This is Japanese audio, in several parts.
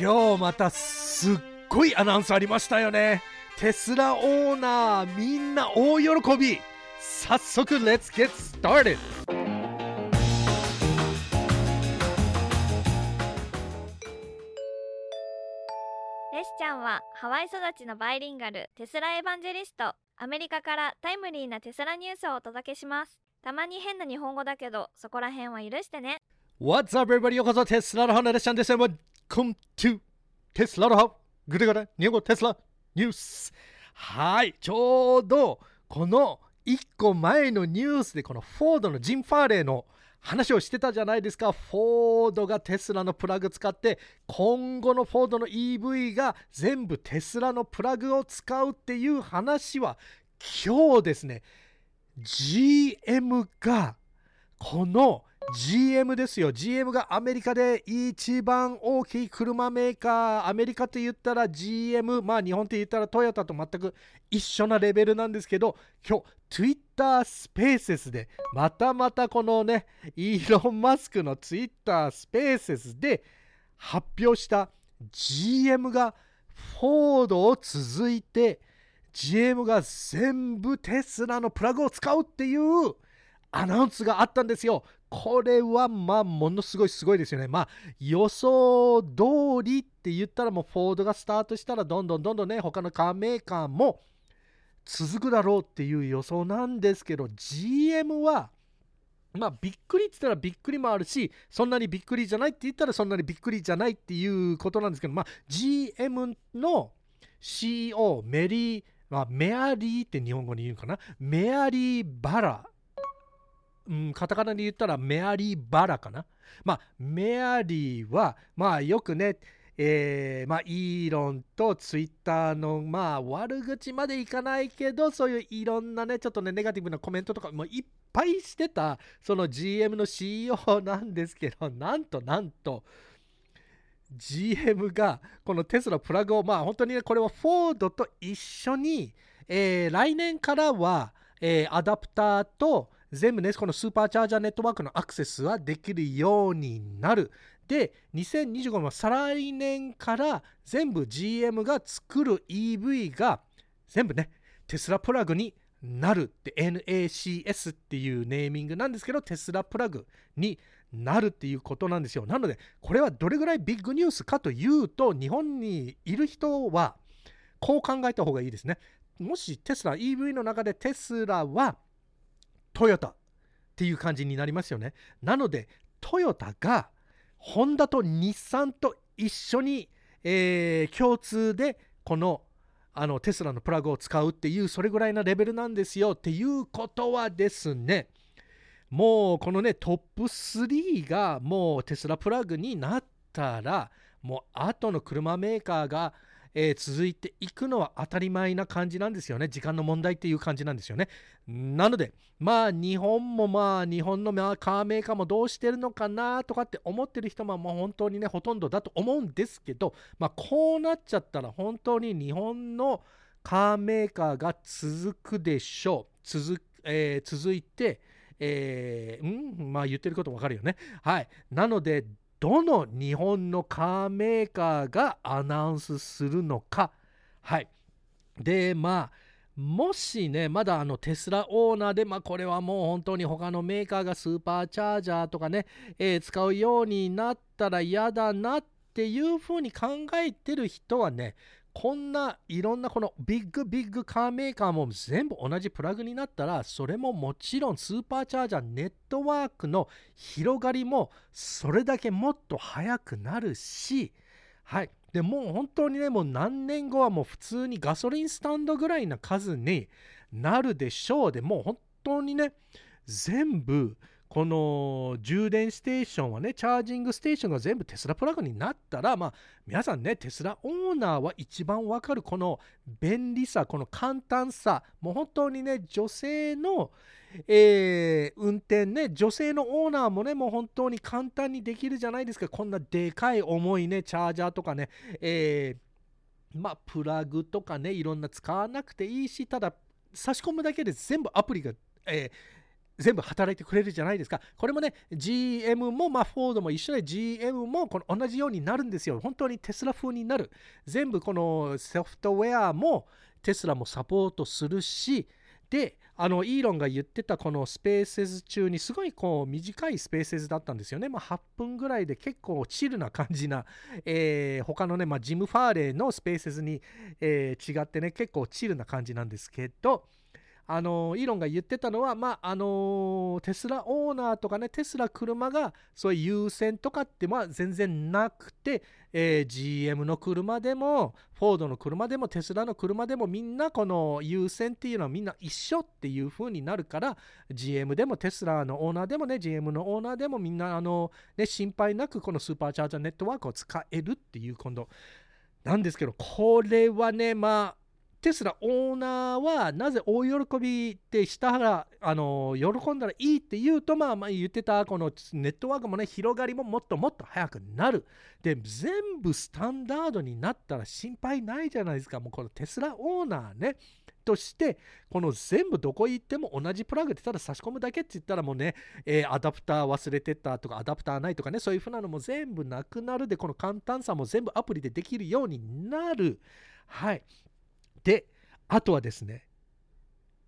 今日またすっごいアナウンスありましたよね。テスラオーナーみんな大喜び。早速 Let's get started! レシちゃんはハワイ育ちのバイリンガルテスラエヴァンジェリストアメリカからタイムリーなテスラニュースをお届けします。たまに変な日本語だけどそこら辺は許してね。What's up everybody? ようこそテスラの花レシちゃんです Welcome to テスラの葉グレガレ日本語テスラニュースはいちょうどこの1個前のニュースでこのフォードのジン・ファーレーの話をしてたじゃないですか。フォードがテスラのプラグ使って今後のフォードの EV が全部テスラのプラグを使うっていう話は今日ですね。GM がこの GM ですよ。GM がアメリカで一番大きい車メーカー。アメリカと言ったら GM まあ日本って言ったらトヨタと全く一緒なレベルなんですけど今日 Twitter スペースでまたまたこのねイーロン・マスクの Twitter スペースで発表した GM がフォードを続いて GM が全部テスラのプラグを使うっていうアナウンスがあったんですよ。これはまあものすごいすごいですよね。まあ予想通りって言ったらもうフォードがスタートしたらどんどんどんどんね他のカーメーカーも続くだろうっていう予想なんですけど GM はまあびっくりって言ったらびっくりもあるしそんなにびっくりじゃないって言ったらそんなにびっくりじゃないっていうことなんですけどまあ GM の CEO メリー、まあ、メアリーって日本語に言うかな？メアリー・バラうん、カタカナで言ったらメアリー・バラかな。まあ、メアリーは、まあよくね、えー、まあ、イーロンとツイッターの、まあ、悪口までいかないけど、そういういろんなね、ちょっとね、ネガティブなコメントとかもいっぱいしてた、その GM の CEO なんですけど、なんとなんと、GM がこのテスラプラグを、まあ本当にね、これはフォードと一緒に、えー、来年からは、えー、アダプターと、全部ね、このスーパーチャージャーネットワークのアクセスはできるようになる。で、2025年は再来年から全部 GM が作る EV が全部ね、テスラプラグになるって NACS っていうネーミングなんですけど、テスラプラグになるっていうことなんですよ。なので、これはどれぐらいビッグニュースかというと、日本にいる人はこう考えた方がいいですね。もしテスラ EV の中でテスラはトヨタっていう感じになりますよね。なのでトヨタがホンダと日産と一緒に、えー、共通でこのあのテスラのプラグを使うっていうそれぐらいなレベルなんですよっていうことはですねもうこのねトップ3がもうテスラプラグになったらもう後の車メーカーがえー、続いていくのは当たり前な感じなんですよね。時間の問題っていう感じなんですよね。なので、まあ日本もまあ日本のカーメーカーもどうしてるのかなとかって思ってる人ももう本当にねほとんどだと思うんですけど、まあこうなっちゃったら本当に日本のカーメーカーが続くでしょう。続,、えー、続いて、えー、うん？まあ言ってることわかるよね。はい。なので、どの日本のカーメーカーがアナウンスするのか。はい。で、まあ、もしね、まだあのテスラオーナーで、まあこれはもう本当に他のメーカーがスーパーチャージャーとかね、えー、使うようになったら嫌だなっていうふうに考えてる人はね、こんないろんなこのビッグビッグカーメーカーも全部同じプラグになったらそれももちろんスーパーチャージャーネットワークの広がりもそれだけもっと速くなるしはい。でもう本当にねもう何年後はもう普通にガソリンスタンドぐらいな数になるでしょう。でもう本当にね全部この充電ステーションはね、チャージングステーションが全部テスラプラグになったら、まあ、皆さんね、テスラオーナーは一番わかるこの便利さ、この簡単さ、もう本当にね、女性の、えー、運転ね、女性のオーナーもね、もう本当に簡単にできるじゃないですか。こんなでかい重いね、チャージャーとかね、えー、まあ、プラグとかね、いろんな使わなくていいし、ただ、差し込むだけで全部アプリが、えー全部働いてくれるじゃないですか。これもね、GM も、まあ、フォードも一緒で GM もこの同じようになるんですよ。本当にテスラ風になる。全部このソフトウェアもテスラもサポートするし、で、あのイーロンが言ってたこのスペース中にすごいこう短いスペースだったんですよね。まあ、8分ぐらいで結構チルな感じな、えー、他のね、まあ、ジム・ファーレーのスペースに、えー、違ってね、結構チルな感じなんですけど、あのイーロンが言ってたのは、まああのテスラオーナーとかね、テスラ車がそういう優先とかってまあ全然なくて、えー、GM の車でも、フォードの車でも、テスラの車でも、みんなこの優先っていうのはみんな一緒っていう風になるから、GM でもテスラのオーナーでもね、GM のオーナーでもみんなあの、ね、心配なくこのスーパーチャージャーネットワークを使えるっていう今度なんですけど、これはね、まあ、テスラオーナーはなぜ大喜びってしたらあの喜んだらいいって言うと、まあ、まあ言ってたこのネットワークもね広がりももっともっと早くなる。で全部スタンダードになったら心配ないじゃないですかもうこのテスラオーナーね。としてこの全部どこ行っても同じプラグでただ差し込むだけって言ったらもうね、えー、アダプター忘れてたとかアダプターないとかねそういうふうなのも全部なくなるでこの簡単さも全部アプリでできるようになる。はい。で、あとはですね、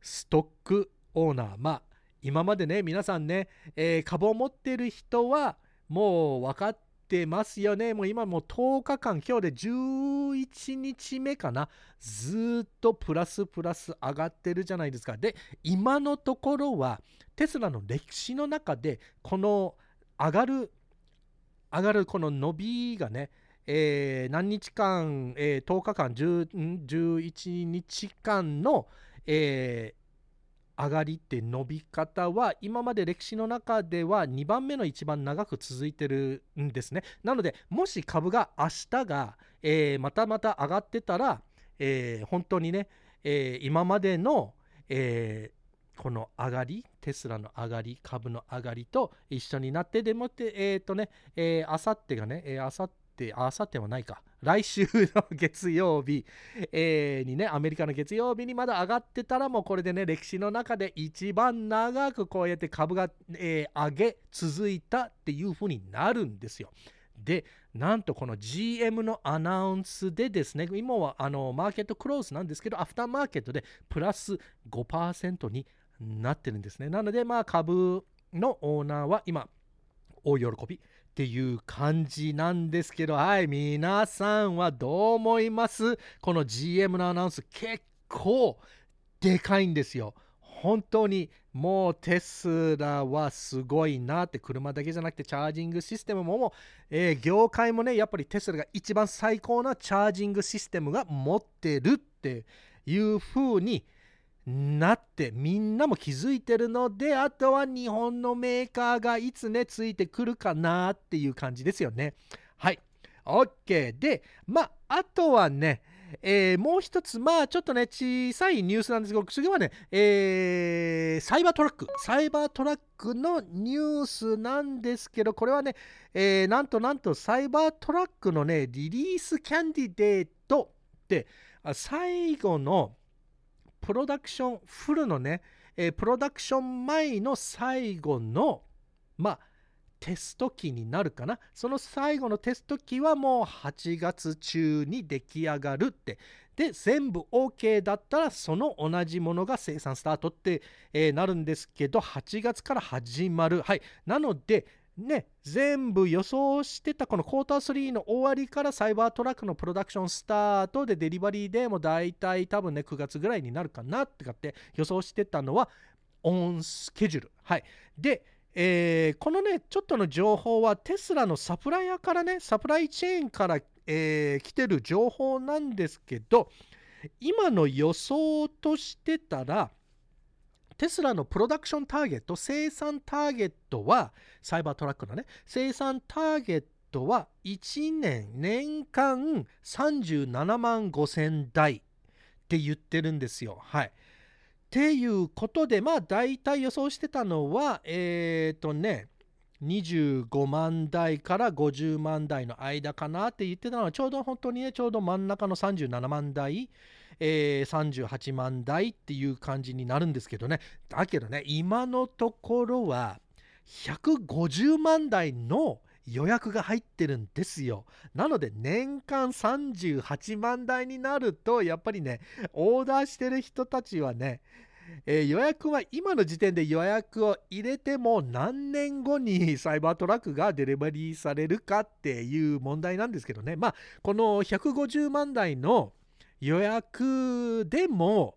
ストックオーナー。まあ、今までね、皆さんね、えー、株を持ってる人はもう分かってますよね。もう今もう10日間、今日で11日目かな。ずっとプラスプラス上がってるじゃないですか。で、今のところは、テスラの歴史の中で、この上がる、上がるこの伸びがね、えー、何日間、えー、10日間、11日間の、えー、上がりって伸び方は今まで歴史の中では2番目の一番長く続いてるんですね。なので、もし株が明日が、えー、またまた上がってたら、えー、本当にね、えー、今までの、えー、この上がり、テスラの上がり、株の上がりと一緒になって、でもって、えっ、ー、とね、あさってがね、あさって、あさってはないか。来週の月曜日、えー、にね、アメリカの月曜日にまだ上がってたら、もうこれでね、歴史の中で一番長くこうやって株が、えー、上げ続いたっていう風になるんですよ。で、なんとこの GM のアナウンスでですね、今はあのマーケットクローズなんですけど、アフターマーケットでプラス5%になってるんですね。なので、まあ株のオーナーは今、大喜びっていう感じなんですけど、はい、皆さんはどう思います？この GM のアナウンス結構でかいんですよ。本当にもうテスラはすごいなって車だけじゃなくてチャージングシステムもも、え、業界もねやっぱりテスラが一番最高なチャージングシステムが持ってるっていう風になってみんなも気づいてるのであとは日本のメーカーがいつねついてくるかなっていう感じですよね。はい。OK でまああとはねえー、もう一つ、まあちょっとね、小さいニュースなんですけど、次はね、えー、サイバートラック、サイバートラックのニュースなんですけど、これはね、えー、なんとなんとサイバートラックのね、リリースキャンディデートって、最後の、プロダクションフルのね、えー、プロダクション前の最後のまあテスト機になるかな。その最後のテスト機はもう8月中に出来上がるって。で全部 OK だったらその同じものが生産スタートって、えー、なるんですけど8月から始まる。はい。なのでね、全部予想してたこのクォーター3の終わりからサイバートラックのプロダクションスタートでデリバリーでも大体多分ね9月ぐらいになるかなってかって予想してたのはオンスケジュール。はい。で、えー、このね、ちょっとの情報はテスラのサプライヤーからね、サプライチェーンから、えー、来てる情報なんですけど、今の予想としてたら、テスラのプロダクションターゲット、生産ターゲットは、サイバートラックのね、生産ターゲットは1年、年間37万5千台って言ってるんですよ。はい。っていうことで、まあ大体予想してたのは、えっ、ー、とね、25万台から50万台の間かなって言ってたのはちょうど本当にねちょうど真ん中の37万台、えー、38万台っていう感じになるんですけどねだけどね今のところは150万台の予約が入ってるんですよ。なので年間38万台になるとやっぱりねオーダーしてる人たちはねえー、予約は今の時点で予約を入れても何年後にサイバートラックがデリバリーされるかっていう問題なんですけどねまあこの150万台の予約でも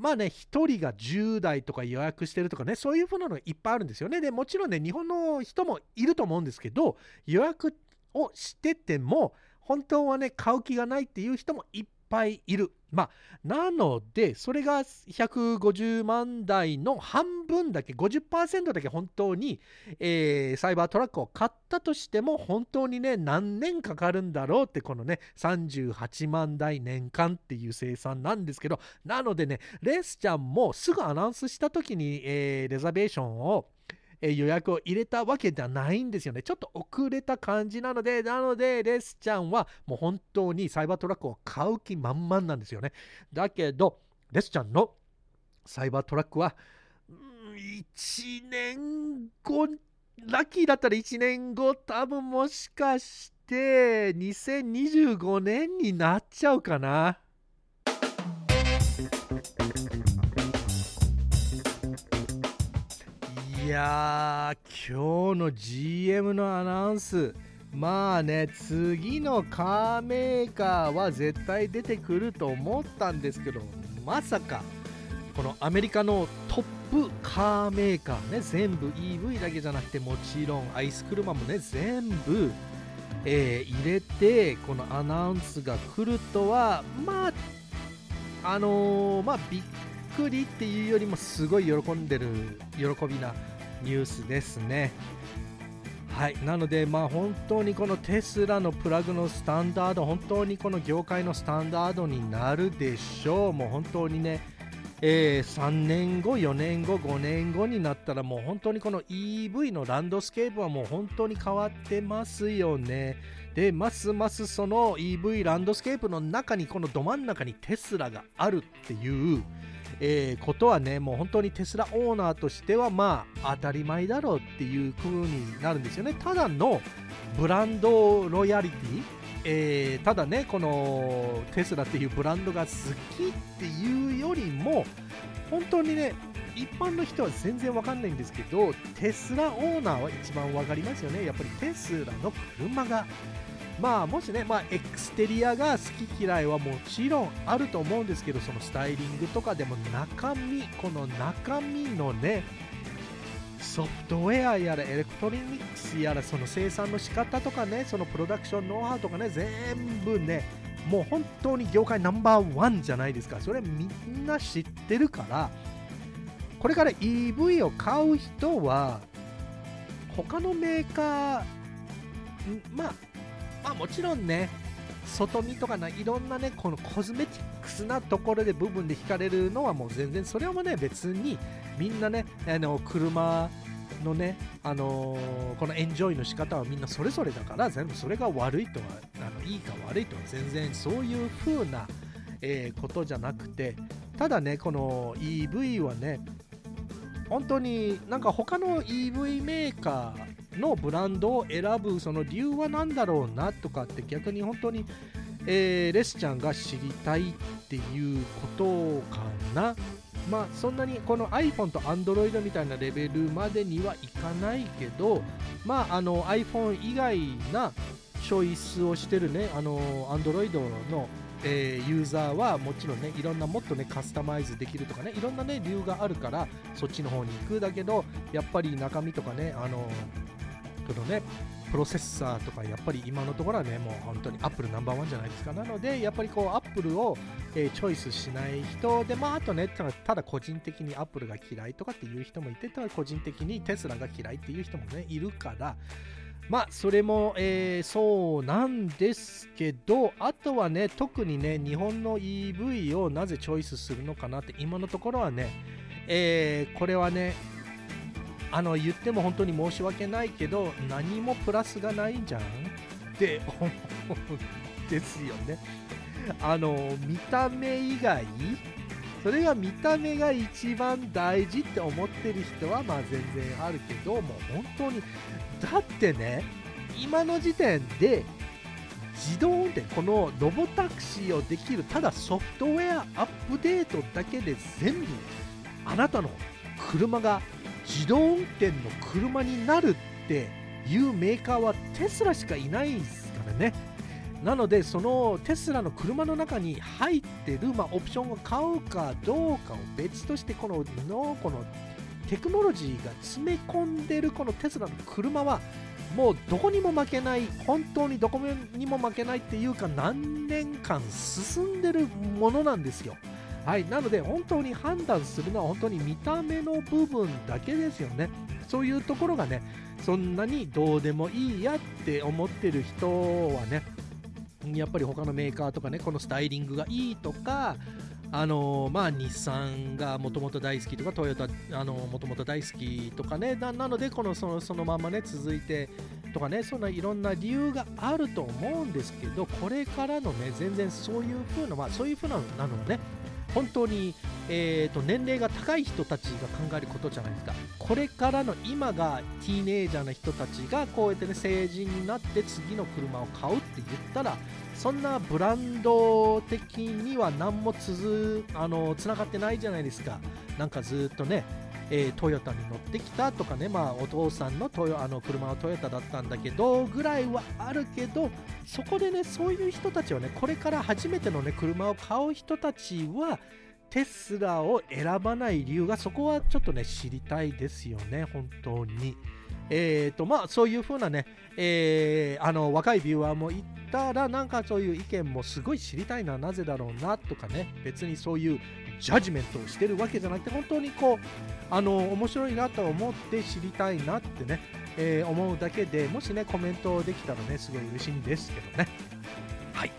まあね、1人が10代とか予約してるとかね、そういうふうなのがいっぱいあるんですよね。で、もちろんね、日本の人もいると思うんですけど、予約をしてても、本当はね、買う気がないっていう人もいっぱいいる。まあ、なので、それが150万台の半分だけ、50%だけ本当に、えー、サイバートラックを買ったとしても、本当にね、何年かかるんだろうって、このね、38万台年間っていう生産なんですけど、なのでね、レスちゃんもすぐアナウンスした時に、えー、レザベーションを、え予約を入れたわけではないんですよね。ちょっと遅れた感じなので、なので、レスちゃんはもう本当にサイバートラックを買う気満々なんですよね。だけど、レスちゃんのサイバートラックは、1年後、ラッキーだったら1年後、多分もしかして2025年になっちゃうかな。やー、今日の GM のアナウンス、まあね、次のカーメーカーは絶対出てくると思ったんですけど、まさか、このアメリカのトップカーメーカーね、全部 EV だけじゃなくて、もちろんアイス車もね、全部、えー、入れて、このアナウンスが来るとは、まあ、あのー、まあ、びっくりっていうよりもすごい喜んでる喜びなニュースですね。はい、なので、まあ、本当にこのテスラのプラグのスタンダード、本当にこの業界のスタンダードになるでしょう。もう本当にね、えー、3年後、4年後、5年後になったらもう本当にこの EV のランドスケープはもう本当に変わってますよね。で、ますますその EV ランドスケープの中にこのど真ん中にテスラがあるっていう、えー、ことはね、もう本当にテスラオーナーとしては、まあ、当たり前だろうっていう風になるんですよね。ただのブランドロイヤリティ、えー、ただね、このテスラっていうブランドが好きっていうよりも、本当にね、一般の人は全然わかんないんですけど、テスラオーナーは一番わかりますよね。やっぱりテスラの車がまあもしね、まあ、エクステリアが好き嫌いはもちろんあると思うんですけどそのスタイリングとかでも中身この中身のねソフトウェアやらエレクトロニクスやらその生産の仕方とかねそのプロダクションノウハウとかね全部ねもう本当に業界ナンバーワンじゃないですか。それみんな知ってるからこれから EV を買う人は他のメーカーまあまあもちろんね、外見とかないろんなね、このコスメティックスなところで部分で惹かれるのはもう全然、それはもね、別にみんなね、あの車のね、あのー、このエンジョイの仕方はみんなそれぞれだから、全部それが悪いとは、あのいいか悪いとは全然そういう風な、えー、ことじゃなくて、ただね、この EV はね、本当になんか他の EV メーカーのブランドを選ぶその理由は何だろうなとかって逆に本当に、えー、レスちゃんが知りたいっていうことかな。まあそんなにこの iPhone と Android みたいなレベルまでにはいかないけど、まああの iPhone 以外なチョイスをしてるね、あの Android のえー、ユーザーはもちろんねいろんなもっとねカスタマイズできるとかねいろんなね理由があるからそっちの方に行くだけどやっぱり中身とかねあののね、プロセッサーとかやっぱり今のところはね、もう本当にアップルナンバーワンじゃないですか。なので、やっぱりこう、アップルを、えー、チョイスしない人で、まあ、あとね、ただ個人的にアップルが嫌いとかっていう人もいて、ただ個人的にテスラが嫌いっていう人もね、いるから、まあ、それも、えー、そうなんですけど、あとはね、特にね、日本の EV をなぜチョイスするのかなって、今のところはね、えー、これはね、あの言っても本当に申し訳ないけど何もプラスがないじゃん？って思うんですよね。あの見た目以外それが見た目が一番大事って思ってる人はまあ全然あるけどもう本当に。だってね今の時点で自動運転このロボタクシーをできるただソフトウェアアップデートだけで全部あなたの車が自動運転の車になるっていうメーカーはテスラしかいないですからね。なのでそのテスラの車の中に入ってる、まあ、オプションを買うかどうかを別としてこののこのテクノロジーが詰め込んでるこのテスラの車はもうどこにも負けない本当にどこにも負けないっていうか何年間進んでるものなんですよ。はいなので本当に判断するのは本当に見た目の部分だけですよね。そういうところがねそんなにどうでもいいやって思ってる人はねやっぱり他のメーカーとかねこのスタイリングがいいとかあのまあ、日産がもともと大好きとか、トヨタもともと大好きとかね、なのでこのそのそのままね、続いてとかね、そんないろんな理由があると思うんですけど、これからのね、全然そういう風な、まあ、そういう風なのね、本当に、えーと、年齢が高い人たちが考えることじゃないですか。これからの今がティーネイジャーの人たちがこうやってね、成人になって次の車を買うって言ったら、そんなブランド的には何もつづあのつながってないじゃないですか。なんかずっとね、えー、トヨタに乗ってきたとかね、まあ、お父さんのトヨあの車はトヨタだったんだけどぐらいはあるけどそこでねそういう人たちはねこれから初めてのね車を買う人たちはテスラを選ばない理由がそこはちょっとね知りたいですよね本当に。えーとまあ、そういう風なね、えー、あの若いビューワーもいたらなんかそういう意見もすごい知りたいななぜだろうなとかね別にそういうジャッジメントをしてるわけじゃなくて本当にこうあの面白いなと思って知りたいなってね、えー、思うだけでもしねコメントできたらねすごい嬉しいんですけどね。はい。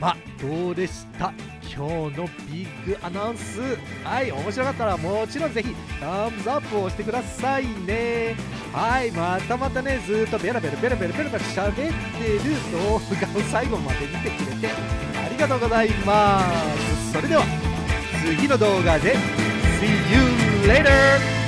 まあどうでした？今日のビッグアナウンス。はい面白かったらもちろんぜひタムズアップをしてくださいね。はいまたまたねずっとベラベラベラベラベラベラ喋ってる動画を最後まで見てくれてありがとうございます。それでは。次の動画で See you later!